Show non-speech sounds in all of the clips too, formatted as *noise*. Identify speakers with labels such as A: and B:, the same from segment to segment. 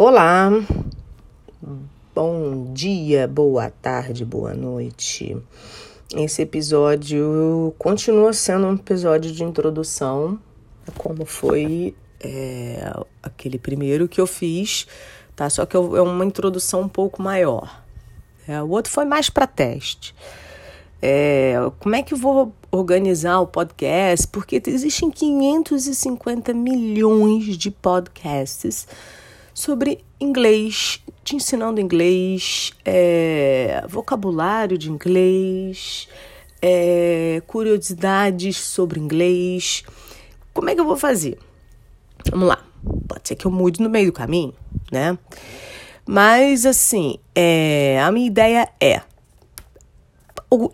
A: Olá, bom dia, boa tarde, boa noite. Esse episódio continua sendo um episódio de introdução, como foi é, aquele primeiro que eu fiz, tá? Só que é uma introdução um pouco maior. É, o outro foi mais para teste. É, como é que eu vou organizar o podcast? Porque existem 550 milhões de podcasts sobre inglês, te ensinando inglês, é, vocabulário de inglês, é, curiosidades sobre inglês. Como é que eu vou fazer? Vamos lá. Pode ser que eu mude no meio do caminho, né? Mas assim, é, a minha ideia é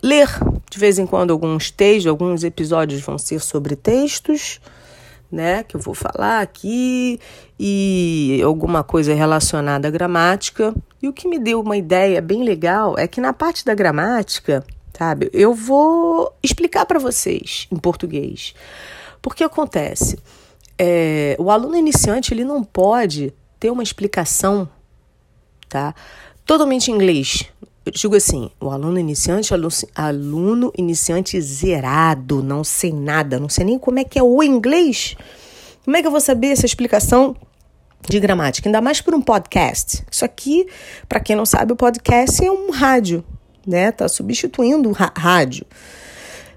A: ler de vez em quando alguns textos, alguns episódios vão ser sobre textos né, que eu vou falar aqui e alguma coisa relacionada à gramática. E o que me deu uma ideia bem legal é que na parte da gramática, sabe, eu vou explicar para vocês em português. Porque acontece, é, o aluno iniciante ele não pode ter uma explicação, tá, totalmente em inglês eu digo assim, o aluno iniciante, aluno iniciante zerado, não sei nada, não sei nem como é que é o inglês. Como é que eu vou saber essa explicação de gramática? Ainda mais por um podcast. Isso aqui, para quem não sabe, o podcast é um rádio, né? Tá substituindo o rádio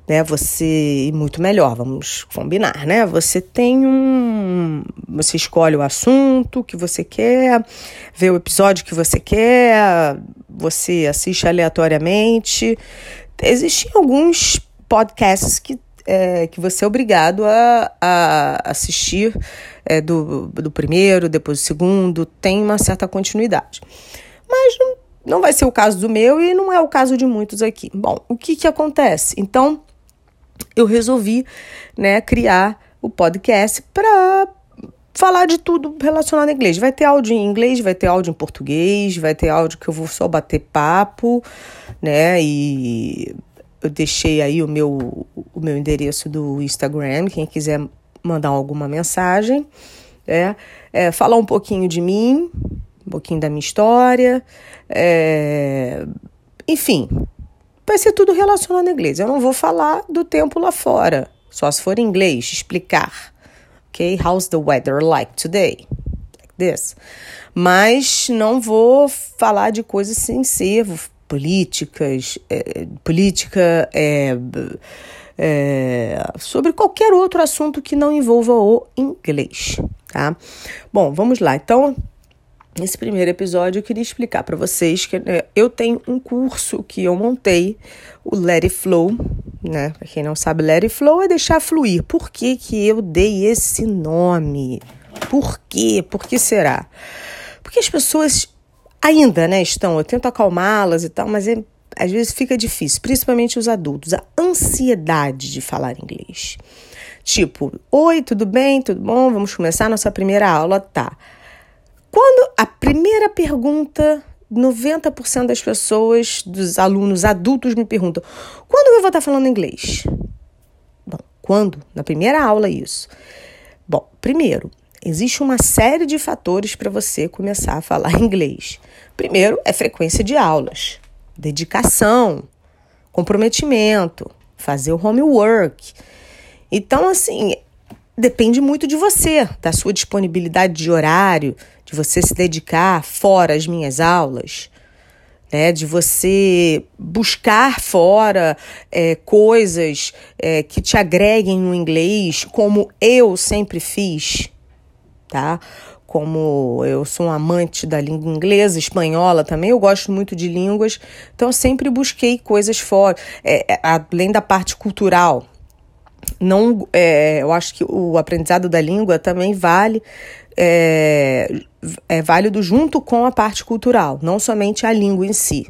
A: né? Você muito melhor, vamos combinar, né? Você tem um, você escolhe o assunto que você quer, vê o episódio que você quer, você assiste aleatoriamente. Existem alguns podcasts que é, que você é obrigado a, a assistir é, do, do primeiro, depois do segundo, tem uma certa continuidade. Mas não, não vai ser o caso do meu e não é o caso de muitos aqui. Bom, o que, que acontece? Então, eu resolvi né, criar o podcast para falar de tudo relacionado a inglês. Vai ter áudio em inglês, vai ter áudio em português, vai ter áudio que eu vou só bater papo, né? E eu deixei aí o meu, o meu endereço do Instagram, quem quiser mandar alguma mensagem, é, é falar um pouquinho de mim, um pouquinho da minha história, é, enfim, vai ser tudo relacionado a inglês. Eu não vou falar do tempo lá fora, só se for em inglês, explicar. Ok? How's the weather like today? Like this. Mas não vou falar de coisas sem ser políticas, é, política, é, é, sobre qualquer outro assunto que não envolva o inglês, tá? Bom, vamos lá. Então, Nesse primeiro episódio, eu queria explicar para vocês que né, eu tenho um curso que eu montei, o Let It Flow, né? Para quem não sabe, Let It Flow é deixar fluir. Por que, que eu dei esse nome? Por quê? Por que será? Porque as pessoas ainda, né, estão, eu tento acalmá-las e tal, mas é, às vezes fica difícil, principalmente os adultos, a ansiedade de falar inglês. Tipo, oi, tudo bem? Tudo bom? Vamos começar a nossa primeira aula, tá? Quando a primeira pergunta, 90% das pessoas, dos alunos adultos me perguntam: quando eu vou estar falando inglês? Bom, quando? Na primeira aula, isso. Bom, primeiro, existe uma série de fatores para você começar a falar *laughs* inglês. Primeiro é frequência de aulas, dedicação, comprometimento, fazer o homework. Então, assim, depende muito de você, da sua disponibilidade de horário, de você se dedicar fora as minhas aulas, né? De você buscar fora é, coisas é, que te agreguem no inglês, como eu sempre fiz, tá? Como eu sou um amante da língua inglesa, espanhola também, eu gosto muito de línguas, então sempre busquei coisas fora, é, é além da parte cultural, não é, eu acho que o aprendizado da língua também vale é, é válido junto com a parte cultural, não somente a língua em si,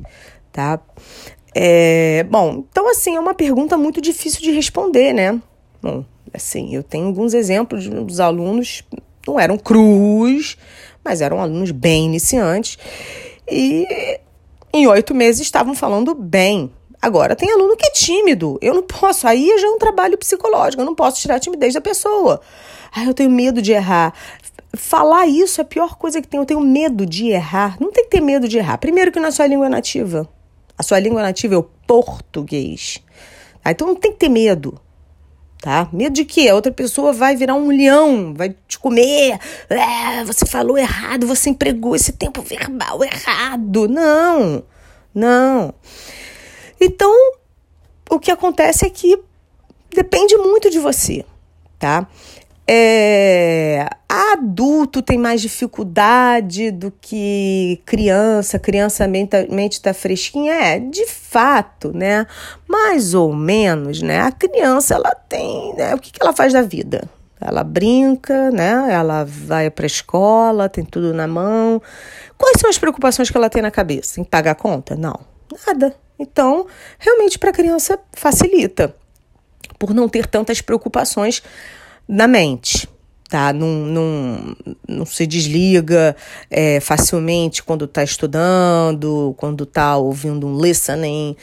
A: tá? É, bom, então assim, é uma pergunta muito difícil de responder, né? Bom, assim, eu tenho alguns exemplos dos alunos, não eram cruz, mas eram alunos bem iniciantes, e em oito meses estavam falando bem. Agora, tem aluno que é tímido, eu não posso, aí já é um trabalho psicológico, eu não posso tirar a timidez da pessoa. Ah, eu tenho medo de errar falar isso é a pior coisa que tem. Eu tenho medo de errar. Não tem que ter medo de errar. Primeiro que é sua língua nativa. A sua língua nativa é o português. Tá? Então não tem que ter medo. Tá? Medo de que a outra pessoa vai virar um leão, vai te comer. É, você falou errado, você empregou esse tempo verbal errado. Não, não. Então, o que acontece é que depende muito de você, tá? É, adulto tem mais dificuldade do que criança, criança mente está fresquinha, é, de fato, né? Mais ou menos, né? A criança, ela tem, né? O que, que ela faz da vida? Ela brinca, né? Ela vai para a escola, tem tudo na mão. Quais são as preocupações que ela tem na cabeça? Em pagar a conta? Não, nada. Então, realmente para a criança facilita, por não ter tantas preocupações na mente, tá? Não, não, não se desliga é, facilmente quando está estudando, quando está ouvindo um listening,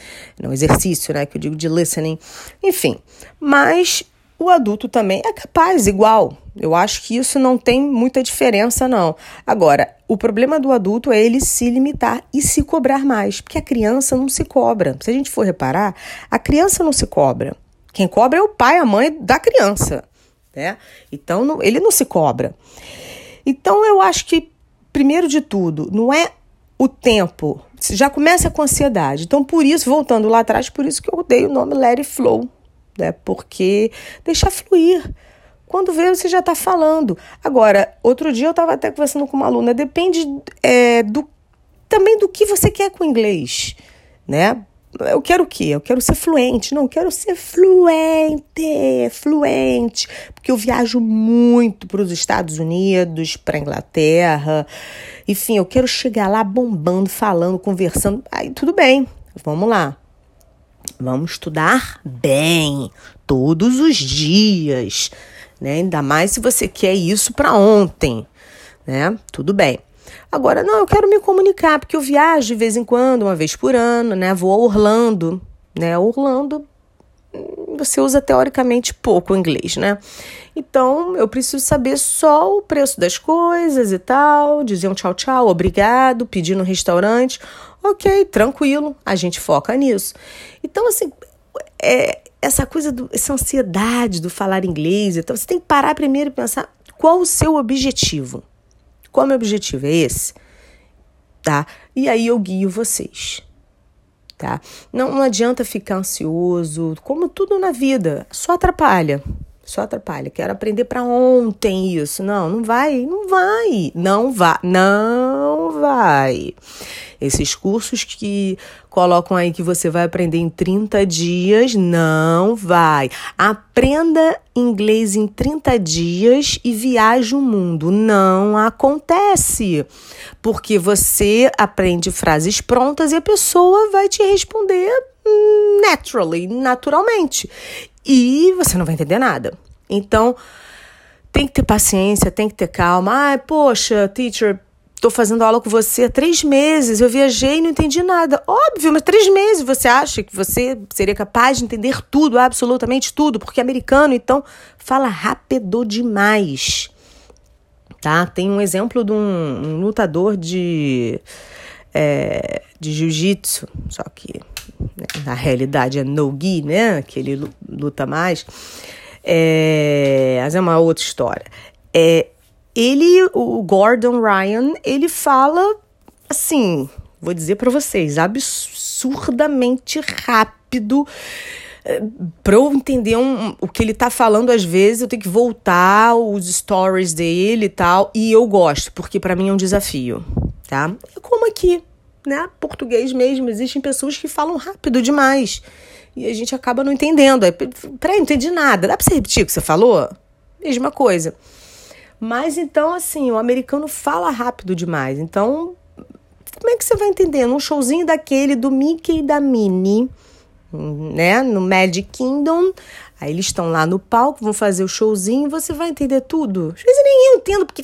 A: um exercício, né? Que eu digo de listening, enfim. Mas o adulto também é capaz, igual. Eu acho que isso não tem muita diferença, não. Agora, o problema do adulto é ele se limitar e se cobrar mais, porque a criança não se cobra. Se a gente for reparar, a criança não se cobra. Quem cobra é o pai, a mãe da criança né? Então não, ele não se cobra. Então eu acho que primeiro de tudo, não é o tempo, já começa com ansiedade. Então por isso, voltando lá atrás, por isso que eu dei o nome It Flow, né? Porque deixar fluir. Quando vê, você já está falando. Agora, outro dia eu estava até conversando com uma aluna, depende é, do também do que você quer com o inglês, né? eu quero o quê? Eu quero ser fluente. Não, eu quero ser fluente, fluente, porque eu viajo muito para os Estados Unidos, para a Inglaterra. Enfim, eu quero chegar lá bombando, falando, conversando. Aí tudo bem, vamos lá. Vamos estudar bem, todos os dias, né? Ainda mais se você quer isso para ontem, né? Tudo bem. Agora, não, eu quero me comunicar, porque eu viajo de vez em quando, uma vez por ano, né? Vou a Orlando, né? Orlando, você usa teoricamente pouco inglês, né? Então, eu preciso saber só o preço das coisas e tal, dizer um tchau, tchau, obrigado, pedir no restaurante. Ok, tranquilo, a gente foca nisso. Então, assim, é, essa coisa, do, essa ansiedade do falar inglês, então, você tem que parar primeiro e pensar qual o seu objetivo. Qual o meu objetivo? É esse, tá? E aí eu guio vocês, tá? Não, não adianta ficar ansioso, como tudo na vida, só atrapalha. Só atrapalha. Quero aprender para ontem isso. Não, não vai, não vai. Não vai, não vai. Esses cursos que colocam aí que você vai aprender em 30 dias, não vai. Aprenda inglês em 30 dias e viaje o mundo. Não acontece. Porque você aprende frases prontas e a pessoa vai te responder naturally, naturalmente. E você não vai entender nada. Então, tem que ter paciência, tem que ter calma. Ai, poxa, teacher, Estou fazendo aula com você há três meses, eu viajei e não entendi nada. Óbvio, mas três meses você acha que você seria capaz de entender tudo, absolutamente tudo, porque é americano, então fala rápido demais. Tá? Tem um exemplo de um, um lutador de, é, de jiu-jitsu, só que na realidade é no-gi, né? Que ele luta mais. É, mas é uma outra história. É, ele, o Gordon Ryan, ele fala assim, vou dizer para vocês, absurdamente rápido. Eh, para eu entender um, o que ele tá falando, às vezes eu tenho que voltar os stories dele e tal, e eu gosto, porque para mim é um desafio, tá? É como aqui, né? Português mesmo, existem pessoas que falam rápido demais e a gente acaba não entendendo. Aí, peraí, não entendi nada. Dá pra você repetir o que você falou? Mesma coisa. Mas então, assim, o americano fala rápido demais. Então, como é que você vai entender? Um showzinho daquele do Mickey e da Minnie, né? No Magic Kingdom. Aí eles estão lá no palco, vão fazer o showzinho, você vai entender tudo. Às vezes nem eu entendo, porque.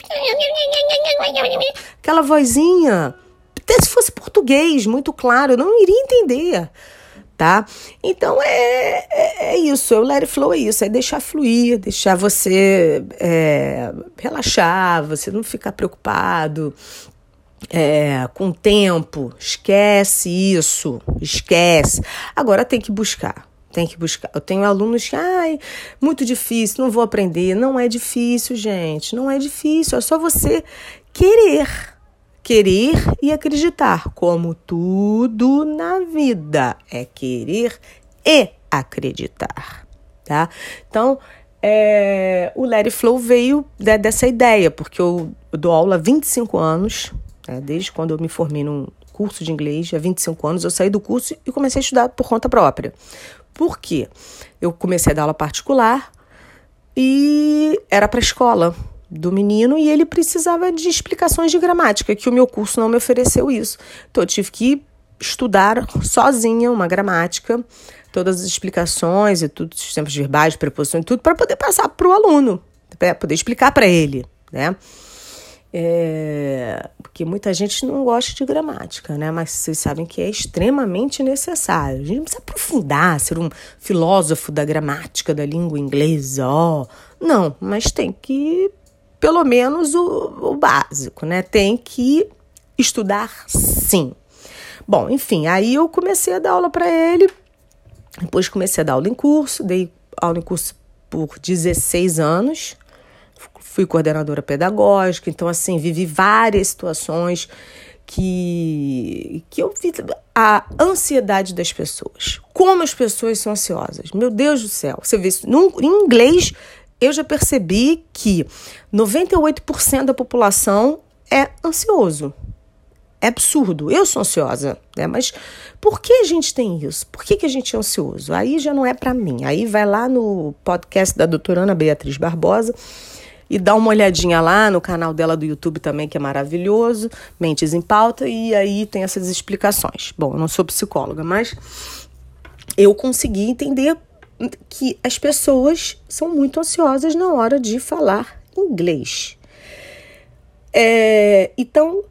A: Aquela vozinha. Até se fosse português, muito claro, eu não iria entender tá? Então é, é, é isso, o let it flow é isso, é deixar fluir, deixar você é, relaxar, você não ficar preocupado, é, com tempo, esquece isso, esquece. Agora tem que buscar, tem que buscar. Eu tenho alunos que, ai, muito difícil, não vou aprender. Não é difícil, gente, não é difícil, é só você querer. Querer e acreditar, como tudo na vida, é querer e acreditar, tá? Então, é, o It Flow veio de, dessa ideia, porque eu, eu dou aula há 25 anos, né? desde quando eu me formei num curso de inglês, há 25 anos, eu saí do curso e comecei a estudar por conta própria. Por quê? Eu comecei a dar aula particular e era para escola do menino e ele precisava de explicações de gramática, que o meu curso não me ofereceu isso. Então eu tive que estudar sozinha uma gramática, todas as explicações e tudo, sistemas verbais, preposições e tudo, para poder passar para o aluno, para poder explicar para ele, né? É, porque muita gente não gosta de gramática, né? Mas vocês sabem que é extremamente necessário. A gente não precisa aprofundar, ser um filósofo da gramática da língua inglesa, ó. Não, mas tem que, pelo menos, o, o básico, né? Tem que estudar sim. Bom, enfim, aí eu comecei a dar aula para ele. Depois comecei a dar aula em curso, dei aula em curso por 16 anos fui coordenadora pedagógica, então assim, vivi várias situações que, que eu vi a ansiedade das pessoas. Como as pessoas são ansiosas. Meu Deus do céu. Você vê isso no, em inglês, eu já percebi que 98% da população é ansioso. É absurdo. Eu sou ansiosa, né? Mas por que a gente tem isso? Por que, que a gente é ansioso? Aí já não é para mim. Aí vai lá no podcast da doutora Ana Beatriz Barbosa e dá uma olhadinha lá no canal dela do YouTube também, que é maravilhoso, Mentes em Pauta, e aí tem essas explicações. Bom, eu não sou psicóloga, mas eu consegui entender que as pessoas são muito ansiosas na hora de falar inglês. É, então,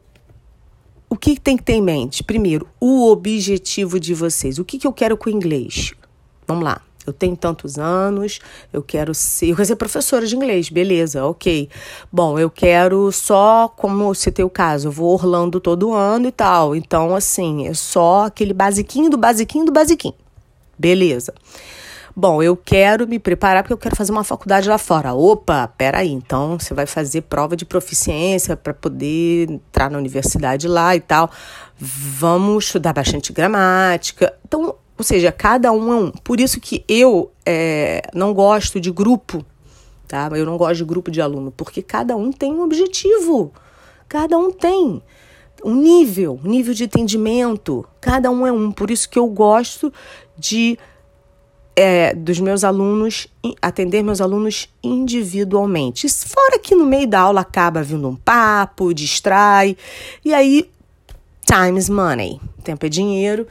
A: o que tem que ter em mente? Primeiro, o objetivo de vocês. O que, que eu quero com o inglês? Vamos lá. Eu tenho tantos anos, eu quero ser. Eu quero ser professora de inglês, beleza, ok. Bom, eu quero só, como citei o caso, eu vou Orlando todo ano e tal. Então, assim, é só aquele basiquinho do basiquinho do basiquinho. Beleza. Bom, eu quero me preparar porque eu quero fazer uma faculdade lá fora. Opa, peraí, então você vai fazer prova de proficiência para poder entrar na universidade lá e tal. Vamos estudar bastante gramática. Então, ou seja, cada um é um. Por isso que eu é, não gosto de grupo, tá? Eu não gosto de grupo de aluno, porque cada um tem um objetivo. Cada um tem um nível, um nível de entendimento. Cada um é um. Por isso que eu gosto de é, dos meus alunos, atender meus alunos individualmente. Fora que no meio da aula acaba vindo um papo, distrai, e aí time is money. Tempo é dinheiro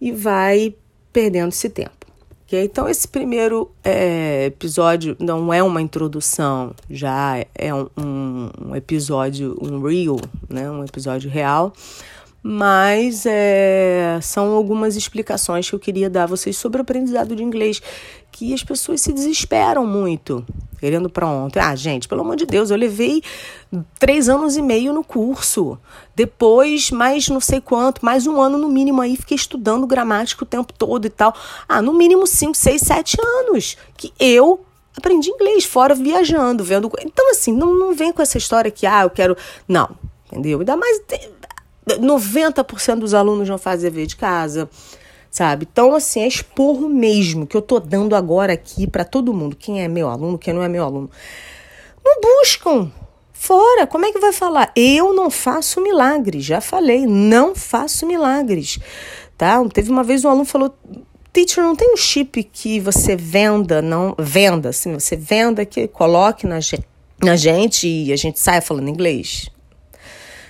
A: e vai perdendo esse tempo. Okay? Então, esse primeiro é, episódio não é uma introdução, já é um, um, episódio, um real, né? um episódio real, mas é, são algumas explicações que eu queria dar a vocês sobre o aprendizado de inglês, que as pessoas se desesperam muito, querendo para ontem. Ah, gente, pelo amor de Deus, eu levei três anos e meio no curso, depois mais não sei quanto, mais um ano no mínimo aí, fiquei estudando gramática o tempo todo e tal. Ah, no mínimo cinco, seis, sete anos que eu aprendi inglês, fora viajando, vendo. Então, assim, não, não vem com essa história que, ah, eu quero. Não, entendeu? Ainda mais 90% dos alunos não fazem dever de casa, sabe? Então, assim, é esporro mesmo que eu tô dando agora aqui para todo mundo. Quem é meu aluno, quem não é meu aluno. Não buscam. Fora, como é que vai falar? Eu não faço milagres, já falei, não faço milagres, tá? Teve uma vez um aluno falou, teacher, não tem um chip que você venda, não, venda, assim, você venda, que coloque na, na gente e a gente saia falando inglês?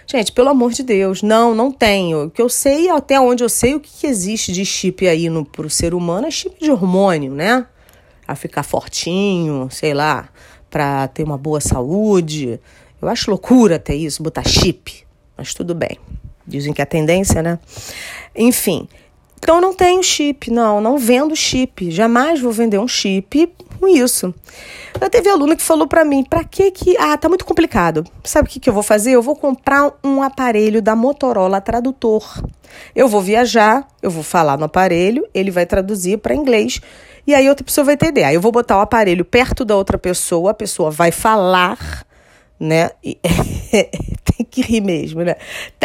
A: Gente, pelo amor de Deus, não, não tenho. O que eu sei, até onde eu sei, o que, existe de chip aí no, pro ser humano é chip de hormônio, né? A ficar fortinho, sei lá, para ter uma boa saúde. Eu acho loucura até isso, botar chip. Mas tudo bem. Dizem que é a tendência, né? Enfim. Então não tenho chip, não, não vendo chip. Jamais vou vender um chip com isso. Eu teve aluno que falou para mim, para que que, ah, tá muito complicado. Sabe o que que eu vou fazer? Eu vou comprar um aparelho da Motorola Tradutor. Eu vou viajar, eu vou falar no aparelho, ele vai traduzir para inglês e aí outra pessoa vai entender. Aí eu vou botar o aparelho perto da outra pessoa, a pessoa vai falar, né? *laughs* Tem que rir mesmo, né?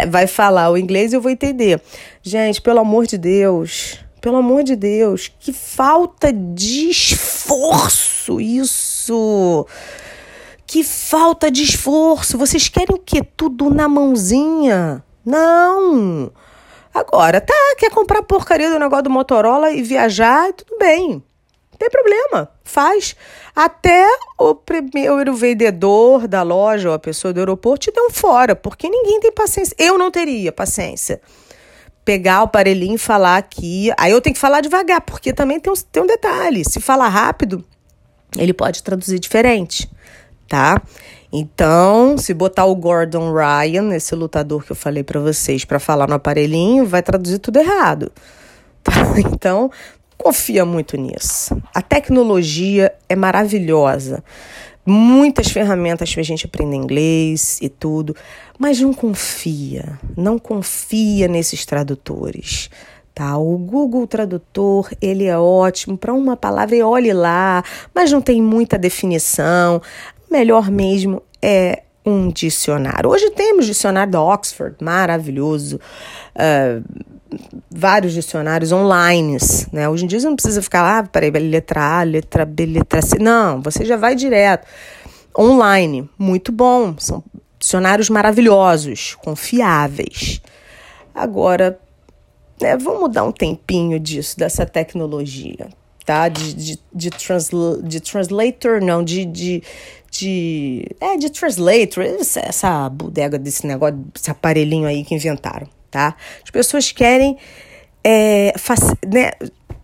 A: Vai falar o inglês e eu vou entender. Gente, pelo amor de Deus, pelo amor de Deus, que falta de esforço isso! Que falta de esforço! Vocês querem o quê? Tudo na mãozinha? Não! Agora, tá, quer comprar porcaria do negócio do Motorola e viajar, tudo bem tem problema, faz. Até o primeiro vendedor da loja ou a pessoa do aeroporto te dão fora, porque ninguém tem paciência. Eu não teria paciência. Pegar o aparelhinho e falar aqui. Aí eu tenho que falar devagar, porque também tem um, tem um detalhe. Se falar rápido, ele pode traduzir diferente, tá? Então, se botar o Gordon Ryan, esse lutador que eu falei para vocês, para falar no aparelhinho, vai traduzir tudo errado. Tá? *laughs* Então, confia muito nisso. A tecnologia é maravilhosa. Muitas ferramentas para a gente aprender inglês e tudo, mas não confia, não confia nesses tradutores. Tá? O Google Tradutor, ele é ótimo para uma palavra e olhe lá, mas não tem muita definição. Melhor mesmo é um dicionário. Hoje temos dicionário da Oxford, maravilhoso. Uh, vários dicionários online, né? Hoje em dia você não precisa ficar lá, ah, peraí, letra A, letra B, letra C. Não, você já vai direto. Online, muito bom. São dicionários maravilhosos, confiáveis. Agora, né, vamos dar um tempinho disso, dessa tecnologia, tá? De, de, de, transla de translator, não, de, de, de. É, de translator, essa bodega desse negócio, esse aparelhinho aí que inventaram tá? As pessoas querem. É, né?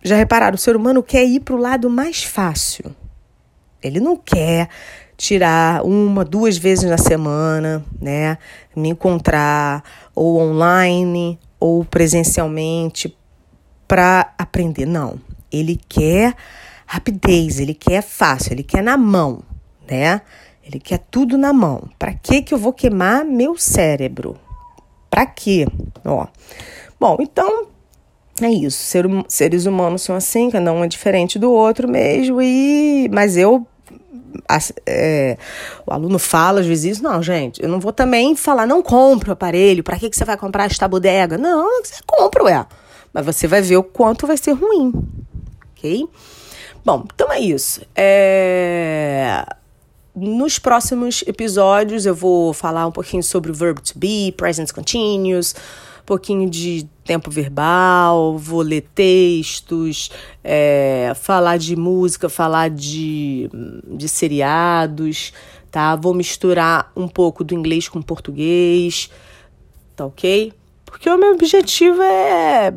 A: Já repararam? O ser humano quer ir para o lado mais fácil. Ele não quer tirar uma, duas vezes na semana, né? Me encontrar ou online ou presencialmente para aprender. Não. Ele quer rapidez, ele quer fácil, ele quer na mão, né? Ele quer tudo na mão. Para que que eu vou queimar meu cérebro? Para quê? Ó. Bom, então é isso. Ser, hum, seres humanos são assim, cada um é diferente do outro mesmo. E mas eu é, o aluno fala às vezes isso, não, gente, eu não vou também falar, não compra o aparelho, para que, que você vai comprar esta bodega? Não, você compra, ué. Mas você vai ver o quanto vai ser ruim, ok? Bom, então é isso. É... Nos próximos episódios eu vou falar um pouquinho sobre o verbo to be, present continuous, um pouquinho de tempo verbal, vou ler textos, é, falar de música, falar de, de seriados, tá? Vou misturar um pouco do inglês com português, tá ok? Porque o meu objetivo é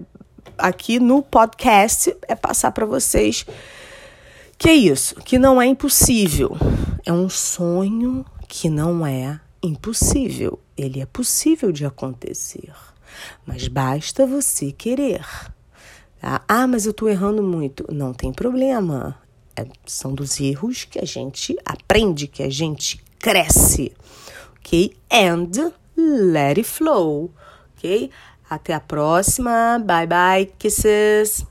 A: aqui no podcast é passar para vocês que é isso, que não é impossível. É um sonho que não é impossível. Ele é possível de acontecer. Mas basta você querer. Tá? Ah, mas eu estou errando muito. Não tem problema. É, são dos erros que a gente aprende, que a gente cresce. Ok? And let it flow. Ok? Até a próxima. Bye bye. Kisses.